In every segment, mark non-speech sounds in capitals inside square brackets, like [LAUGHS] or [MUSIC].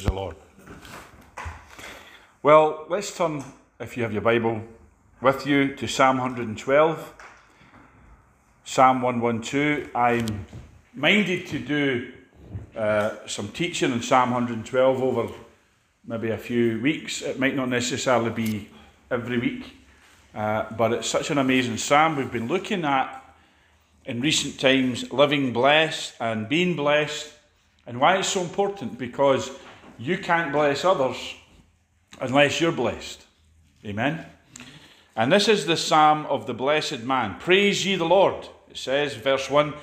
Praise the Lord. Well, let's turn, if you have your Bible with you, to Psalm 112. Psalm 112. I'm minded to do uh, some teaching in Psalm 112 over maybe a few weeks. It might not necessarily be every week, uh, but it's such an amazing psalm. We've been looking at in recent times living blessed and being blessed, and why it's so important because you can't bless others unless you're blessed. Amen. And this is the psalm of the blessed man. Praise ye the Lord. It says, verse 1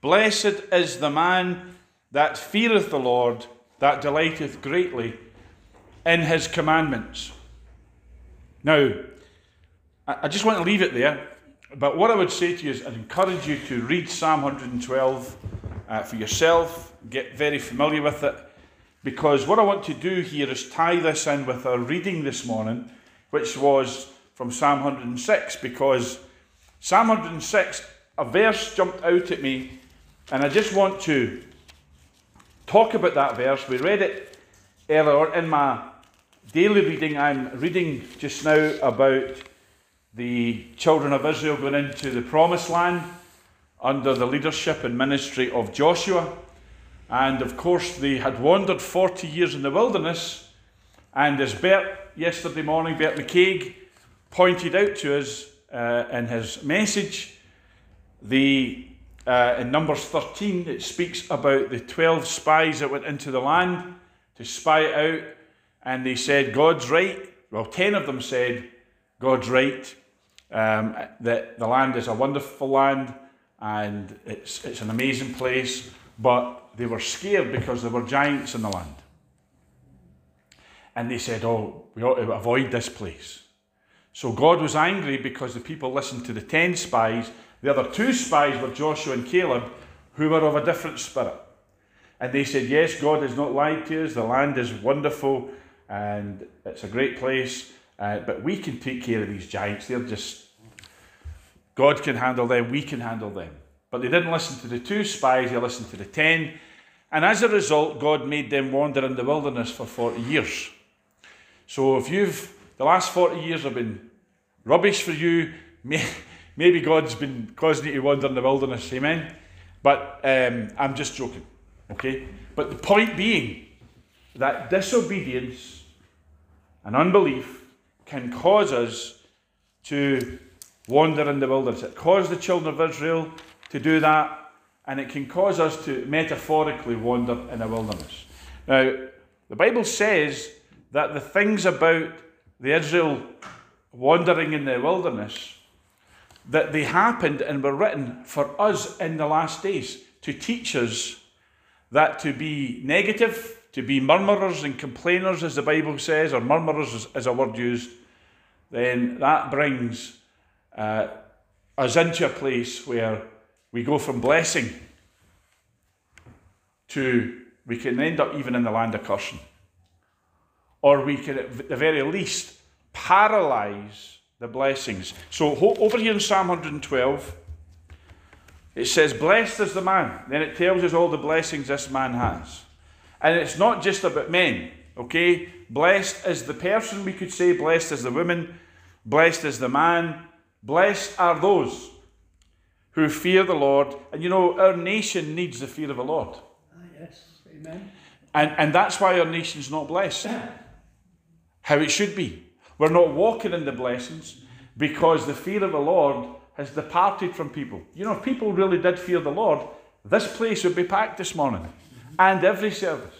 Blessed is the man that feareth the Lord, that delighteth greatly in his commandments. Now, I just want to leave it there, but what I would say to you is I'd encourage you to read Psalm 112 uh, for yourself, get very familiar with it, because what I want to do here is tie this in with our reading this morning, which was from Psalm 106, because Psalm 106, a verse jumped out at me, and I just want to talk about that verse. We read it earlier in my daily reading. I'm reading just now about the children of Israel going into the promised land under the leadership and ministry of Joshua. And of course, they had wandered 40 years in the wilderness. And as Bert yesterday morning, Bert McCaig, pointed out to us uh, in his message, the uh, in Numbers 13, it speaks about the 12 spies that went into the land to spy out, and they said, God's right. Well, 10 of them said, God's right, um, that the land is a wonderful land and it's, it's an amazing place, but they were scared because there were giants in the land. And they said, Oh, we ought to avoid this place. So God was angry because the people listened to the 10 spies. The other two spies were Joshua and Caleb, who were of a different spirit. And they said, Yes, God has not lied to us. The land is wonderful and it's a great place, uh, but we can take care of these giants. They're just, God can handle them, we can handle them. But they didn't listen to the two spies, they listened to the ten. And as a result, God made them wander in the wilderness for 40 years. So if you've, the last 40 years have been rubbish for you, [LAUGHS] maybe God's been causing you to wander in the wilderness, amen? But um, I'm just joking, okay? But the point being that disobedience and unbelief can cause us to wander in the wilderness. It caused the children of Israel to do that, and it can cause us to metaphorically wander in a wilderness. Now, the Bible says that the things about the Israel wandering in the wilderness that they happened and were written for us in the last days to teach us that to be negative, to be murmurers and complainers, as the Bible says, or murmurers is, a word used, then that brings uh, us into a place where we go from blessing to we can end up even in the land of cursing. Or we can, at the very least, paralyze the blessings. So over here in Psalm 112, it says, Blessed is the man. Then it tells us all the blessings this man has. And it's not just about men, okay? Blessed is the person, we could say, blessed is the woman, blessed is the man, blessed are those who fear the Lord. And you know, our nation needs the fear of the Lord. Ah, yes, amen. And, and that's why our nation's not blessed. [COUGHS] How it should be. We're not walking in the blessings because the fear of the Lord has departed from people. You know, if people really did fear the Lord, this place would be packed this morning and every service.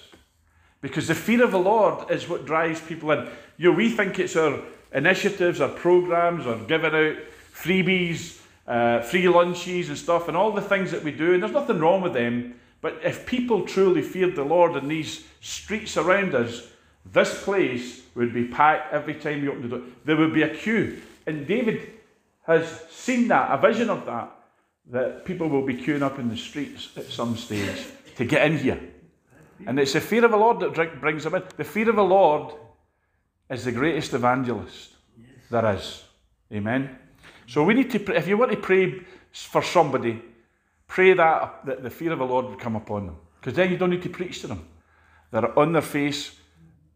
Because the fear of the Lord is what drives people in. You know, we think it's our initiatives, our programs, or giving out freebies, uh, free lunches and stuff, and all the things that we do, and there's nothing wrong with them. But if people truly feared the Lord in these streets around us, this place would be packed every time you open the door. There would be a queue. And David has seen that, a vision of that, that people will be queuing up in the streets at some stage to get in here. And it's the fear of the Lord that brings them in. The fear of the Lord is the greatest evangelist there is. Amen. So we need to, pray, if you want to pray for somebody, pray that, that the fear of the Lord would come upon them. Because then you don't need to preach to them. They're on their face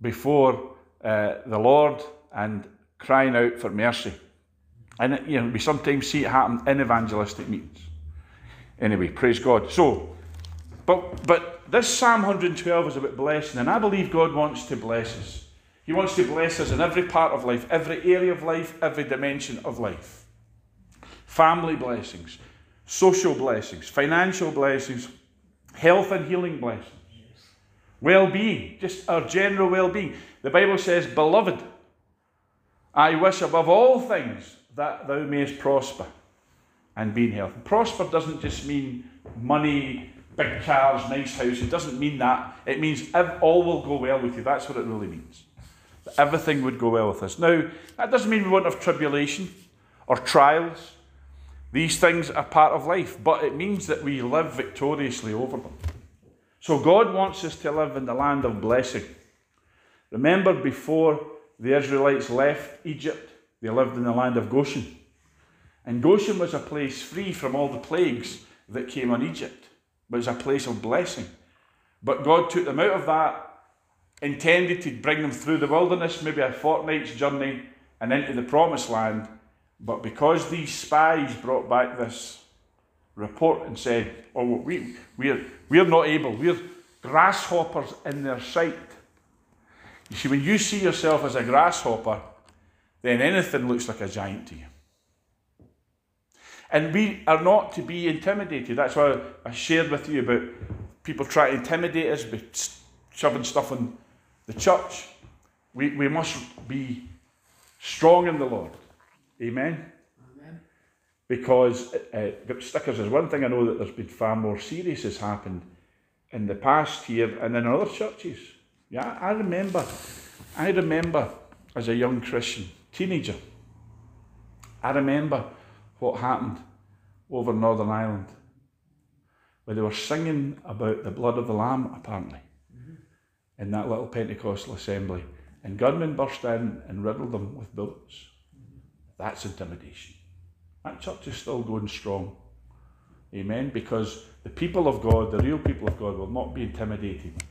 before uh, the Lord and crying out for mercy. And you know, we sometimes see it happen in evangelistic meetings. Anyway, praise God. So, but but this Psalm 112 is about blessing, and I believe God wants to bless us. He wants to bless us in every part of life, every area of life, every dimension of life. Family blessings, social blessings, financial blessings, health and healing blessings, well being, just our general well being. The Bible says, Beloved, I wish above all things that thou mayest prosper and be in health. Prosper doesn't just mean money, big cars, nice house. It doesn't mean that. It means if all will go well with you. That's what it really means. Everything would go well with us. Now, that doesn't mean we won't have tribulation or trials. These things are part of life, but it means that we live victoriously over them. So God wants us to live in the land of blessing. Remember, before the Israelites left Egypt, they lived in the land of Goshen. And Goshen was a place free from all the plagues that came on Egypt, it was a place of blessing. But God took them out of that, intended to bring them through the wilderness, maybe a fortnight's journey, and into the promised land. But because these spies brought back this report and said, Oh, we, we're, we're not able, we're grasshoppers in their sight. You see, when you see yourself as a grasshopper, then anything looks like a giant to you. And we are not to be intimidated. That's why I shared with you about people trying to intimidate us by shoving stuff on the church. We, we must be strong in the Lord. Amen. Amen. Because uh, stickers is one thing I know that there's been far more serious has happened in the past year and in other churches. Yeah, I remember, I remember as a young Christian teenager, I remember what happened over Northern Ireland, where they were singing about the blood of the Lamb, apparently, mm-hmm. in that little Pentecostal assembly. And gunmen burst in and riddled them with bullets. That's intimidation. That church is still going strong. Amen. Because the people of God, the real people of God, will not be intimidated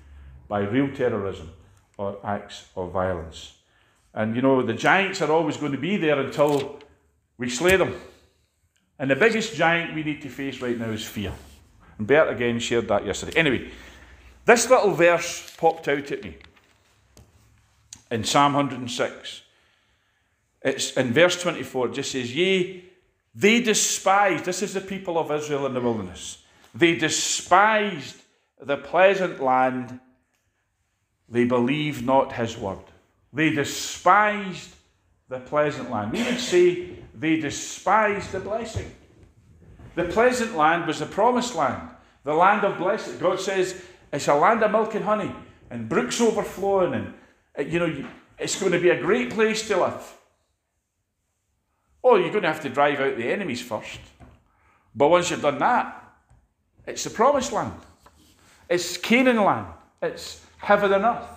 by real terrorism or acts of violence. And you know, the giants are always going to be there until we slay them. And the biggest giant we need to face right now is fear. And Bert again shared that yesterday. Anyway, this little verse popped out at me in Psalm 106. It's in verse 24, it just says, Yea, they despised, this is the people of Israel in the wilderness, they despised the pleasant land, they believed not his word. They despised the pleasant land. We would say they despised the blessing. The pleasant land was the promised land, the land of blessing. God says it's a land of milk and honey, and brooks overflowing, and you know it's going to be a great place to live. Oh, you're going to have to drive out the enemies first. But once you've done that, it's the promised land. It's Canaan land. It's heaven and earth.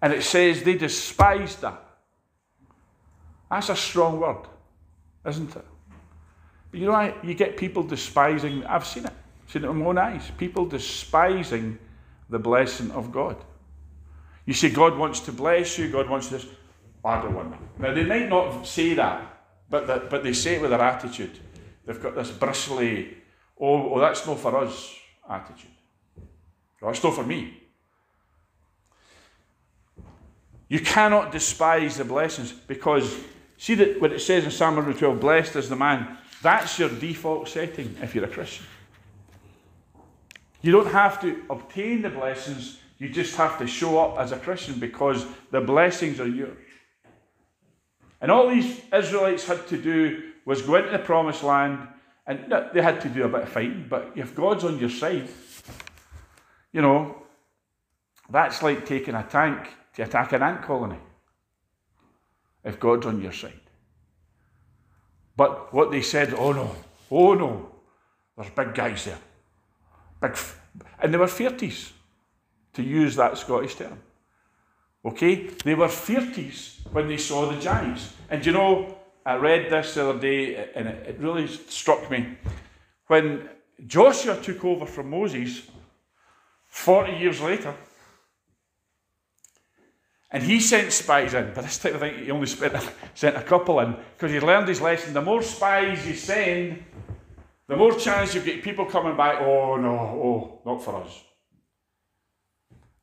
And it says they despised that. That's a strong word, isn't it? But you know, you get people despising, I've seen it, seen it with my own eyes, people despising the blessing of God. You say, God wants to bless you, God wants this. I don't want that. Now, they might not say that, but, that, but they say it with their attitude. They've got this bristly, oh, oh that's not for us attitude. Oh, that's not for me. You cannot despise the blessings because, see that what it says in Psalm 112, blessed is the man, that's your default setting if you're a Christian. You don't have to obtain the blessings, you just have to show up as a Christian because the blessings are yours. And all these Israelites had to do was go into the promised land, and they had to do a bit of fighting, but if God's on your side, you know, that's like taking a tank to attack an ant colony if God's on your side. But what they said, oh no, oh no, there's big guys there. Big, f-. and they were fierties, to use that Scottish term. Okay? They were fierties when they saw the giants. And you know, I read this the other day and it, it really struck me. When Joshua took over from Moses 40 years later, And he sent spies in, but this time I think he only spent, [LAUGHS] sent a couple in because he learned his lesson. The more spies you send, the more chance you get people coming back, oh no, oh, not for us.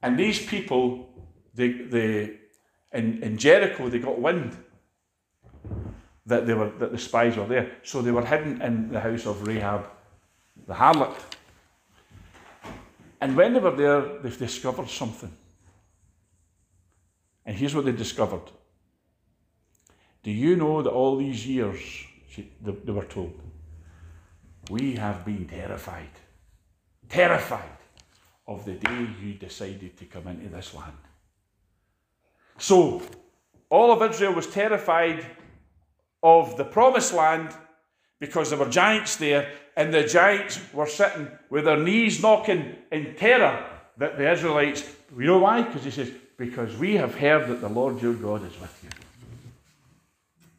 And these people, they, they, in, in Jericho, they got wind that, they were, that the spies were there. So they were hidden in the house of Rahab, the harlot. And when they were there, they've discovered something. And here's what they discovered. Do you know that all these years, she, they, they were told, we have been terrified, terrified of the day you decided to come into this land. So, all of Israel was terrified of the promised land because there were giants there, and the giants were sitting with their knees knocking in terror that the Israelites, you know why? Because he says, Because we have heard that the Lord your God is with you.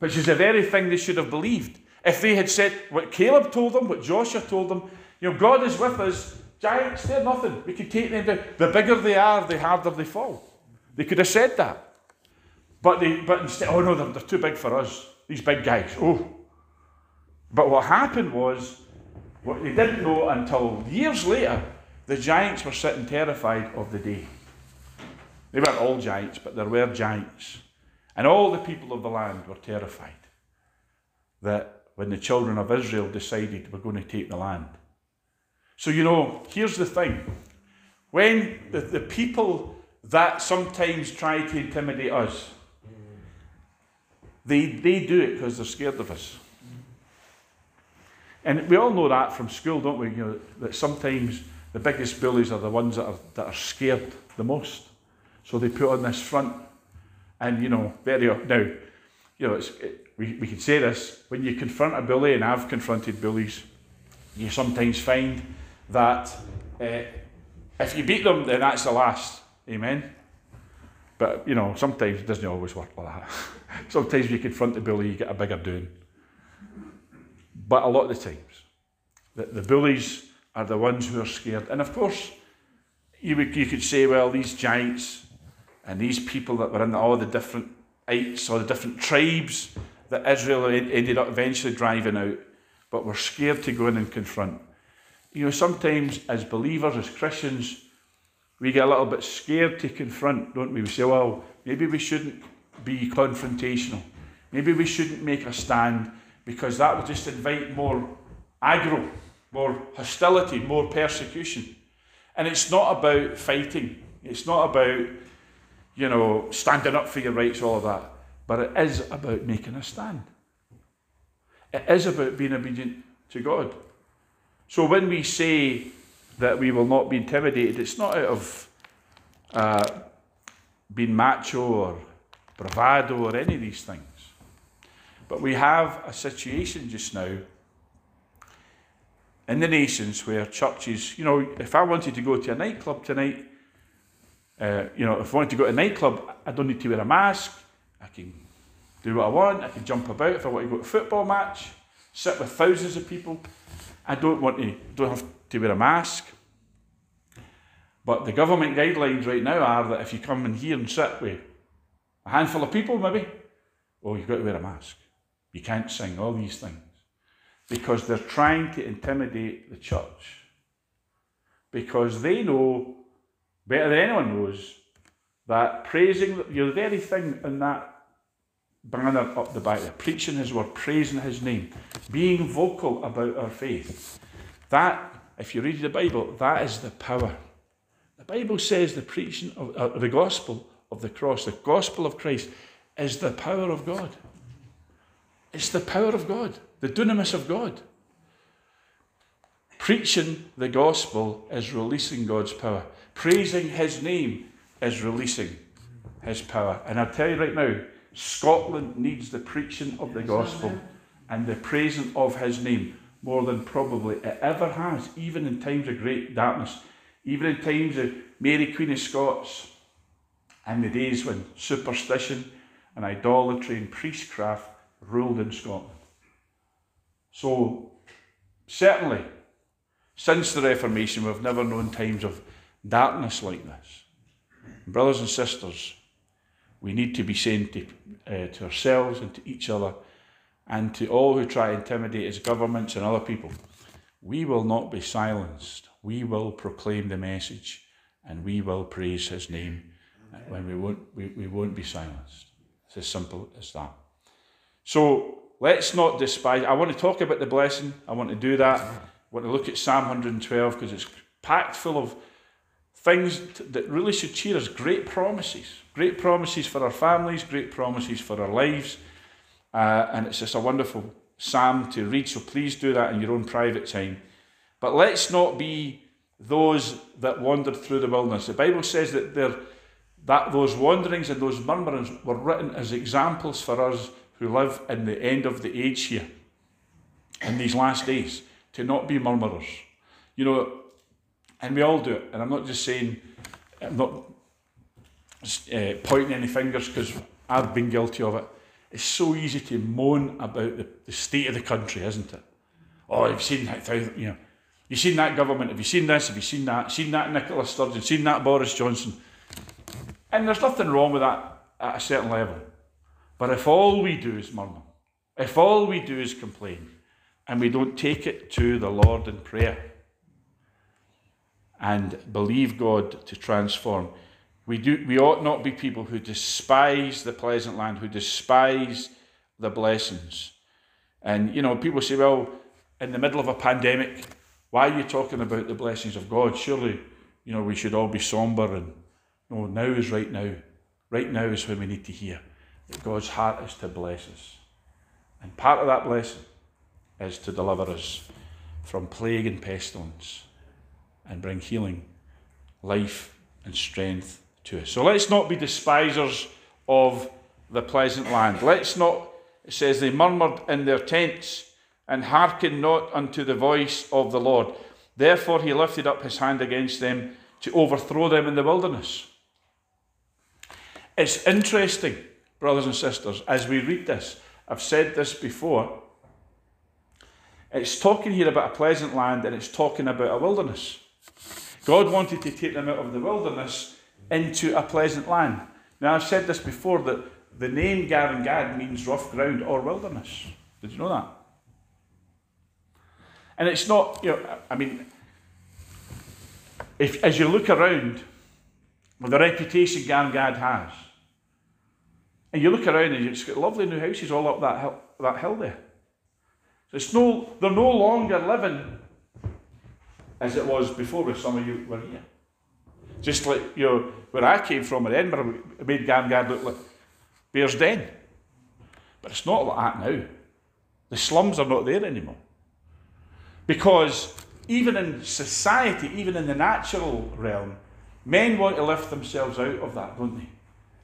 Which is the very thing they should have believed. If they had said what Caleb told them, what Joshua told them, you know, God is with us, giants, they're nothing. We can take them down. The bigger they are, the harder they fall. They could have said that. But they but instead, oh no, they're, they're too big for us. These big guys. Oh. But what happened was, what they didn't know until years later, the giants were sitting terrified of the day. They weren't all giants, but there were giants. And all the people of the land were terrified that when the children of Israel decided we're going to take the land. So, you know, here's the thing when the, the people that sometimes try to intimidate us, they, they do it because they're scared of us. And we all know that from school, don't we? You know, that sometimes the biggest bullies are the ones that are, that are scared the most. So they put on this front. And, you know, very, now, you know, it's, it, we, we can say this when you confront a bully, and I've confronted bullies, you sometimes find that uh, if you beat them, then that's the last. Amen. But you know, sometimes it doesn't always work like that. [LAUGHS] sometimes you confront the bully, you get a bigger doing. But a lot of the times, the, the bullies are the ones who are scared. And of course, you, would, you could say, well, these giants and these people that were in all the different ites or the different tribes that Israel ended up eventually driving out, but were scared to go in and confront. You know, sometimes as believers, as Christians, we get a little bit scared to confront, don't we? We say, well, maybe we shouldn't be confrontational. Maybe we shouldn't make a stand because that will just invite more aggro, more hostility, more persecution. And it's not about fighting. It's not about, you know, standing up for your rights, all of that. But it is about making a stand. It is about being obedient to God. So when we say that we will not be intimidated, it's not out of uh, being macho or bravado or any of these things. But we have a situation just now in the nations where churches, you know, if I wanted to go to a nightclub tonight, uh, you know, if I wanted to go to a nightclub, I don't need to wear a mask. I can do what I want. I can jump about. If I want to go to a football match, sit with thousands of people, I don't want to, don't have to wear a mask. But the government guidelines right now are that if you come in here and sit with a handful of people, maybe, oh, you've got to wear a mask. You can't sing, all these things. Because they're trying to intimidate the church. Because they know, better than anyone knows, that praising, you're the very thing in that banner up the back there, preaching his word, praising his name, being vocal about our faith. That, if you read the Bible, that is the power. The Bible says the preaching of uh, the gospel of the cross, the gospel of Christ, is the power of God. It's the power of God, the dunamis of God. Preaching the gospel is releasing God's power. Praising his name is releasing his power. And I tell you right now, Scotland needs the preaching of the gospel and the praising of his name more than probably it ever has, even in times of great darkness, even in times of Mary Queen of Scots, and the days when superstition and idolatry and priestcraft ruled in Scotland. So, certainly, since the Reformation, we've never known times of darkness like this. Brothers and sisters, we need to be saying to, uh, to ourselves and to each other and to all who try to intimidate us, governments and other people, we will not be silenced. We will proclaim the message and we will praise his name when we won't, we, we won't be silenced. It's as simple as that. So let's not despise. I want to talk about the blessing. I want to do that. I want to look at Psalm 112 because it's packed full of things that really should cheer us. Great promises. Great promises for our families, great promises for our lives. Uh, and it's just a wonderful psalm to read. So please do that in your own private time. But let's not be those that wandered through the wilderness. The Bible says that there that those wanderings and those murmurings were written as examples for us who live in the end of the age here, in these last days, to not be murmurers. You know, and we all do it. And I'm not just saying, I'm not uh, pointing any fingers because I've been guilty of it. It's so easy to moan about the, the state of the country, isn't it? Oh, you've seen that, you know, you've seen that government, have you seen this, have you seen that, seen that Nicola Sturgeon, seen that Boris Johnson. And there's nothing wrong with that at a certain level. But if all we do is murmur, if all we do is complain, and we don't take it to the Lord in prayer and believe God to transform, we, do, we ought not be people who despise the pleasant land, who despise the blessings. And, you know, people say, well, in the middle of a pandemic, why are you talking about the blessings of God? Surely, you know, we should all be somber and no, now is right now. Right now is when we need to hear that God's heart is to bless us. And part of that blessing is to deliver us from plague and pestilence and bring healing, life, and strength to us. So let's not be despisers of the pleasant land. Let's not, it says, they murmured in their tents and hearkened not unto the voice of the Lord. Therefore he lifted up his hand against them to overthrow them in the wilderness. It's interesting, brothers and sisters, as we read this. I've said this before. It's talking here about a pleasant land and it's talking about a wilderness. God wanted to take them out of the wilderness into a pleasant land. Now, I've said this before that the name Gad means rough ground or wilderness. Did you know that? And it's not, you know, I mean, if as you look around, the reputation Garngad has, and you look around and it's got lovely new houses all up that hill, that hill there. So it's no, they're no longer living as it was before with some of you were here. Just like you know, where I came from in Edinburgh, it made Garngad look like Bearsden. But it's not like that now. The slums are not there anymore. Because even in society, even in the natural realm, men want to lift themselves out of that, don't they?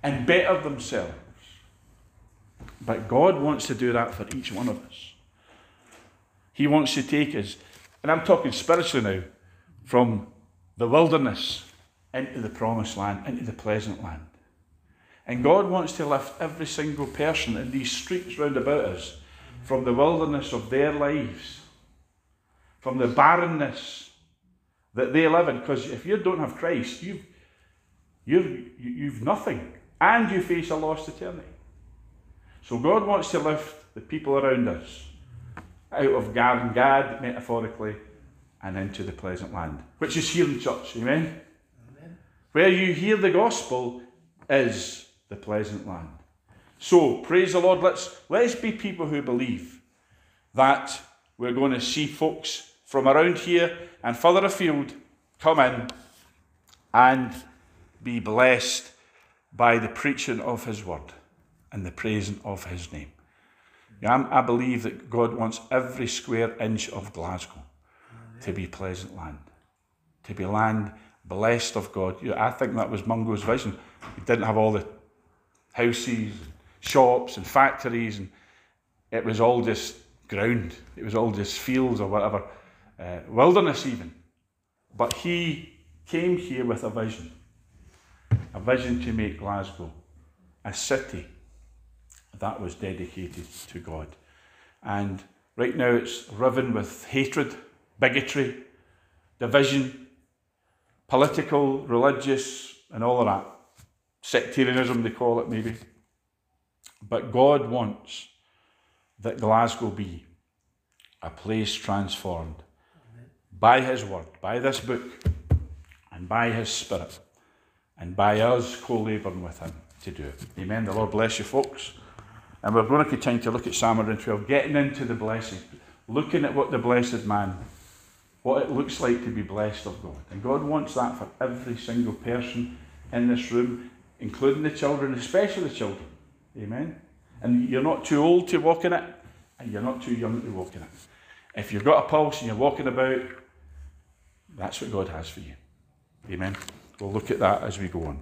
And better themselves. But God wants to do that for each one of us. He wants to take us, and I'm talking spiritually now, from the wilderness into the promised land, into the pleasant land. And God wants to lift every single person in these streets round about us from the wilderness of their lives, from the barrenness that they live in. Because if you don't have Christ, you've, you've, you've nothing, and you face a lost eternity. So God wants to lift the people around us out of Garngad, metaphorically, and into the pleasant land, which is here in church. Amen? Amen? Where you hear the gospel is the pleasant land. So, praise the Lord. Let's, let's be people who believe that we're going to see folks from around here and further afield come in and be blessed by the preaching of His word and the praising of his name. I believe that God wants every square inch of Glasgow to be pleasant land, to be land blessed of God. I think that was Mungo's vision. He didn't have all the houses, and shops, and factories, and it was all just ground. It was all just fields or whatever, uh, wilderness even. But he came here with a vision, a vision to make Glasgow a city that was dedicated to God. And right now it's riven with hatred, bigotry, division, political, religious, and all of that. sectarianism, they call it maybe. But God wants that Glasgow be a place transformed by His Word, by this book, and by His Spirit, and by us co labouring with Him to do it. Amen. The Lord bless you, folks. And we're going to continue to look at Psalm 112, getting into the blessing, looking at what the blessed man, what it looks like to be blessed of God. And God wants that for every single person in this room, including the children, especially the children. Amen. And you're not too old to walk in it, and you're not too young to walk in it. If you've got a pulse and you're walking about, that's what God has for you. Amen. We'll look at that as we go on.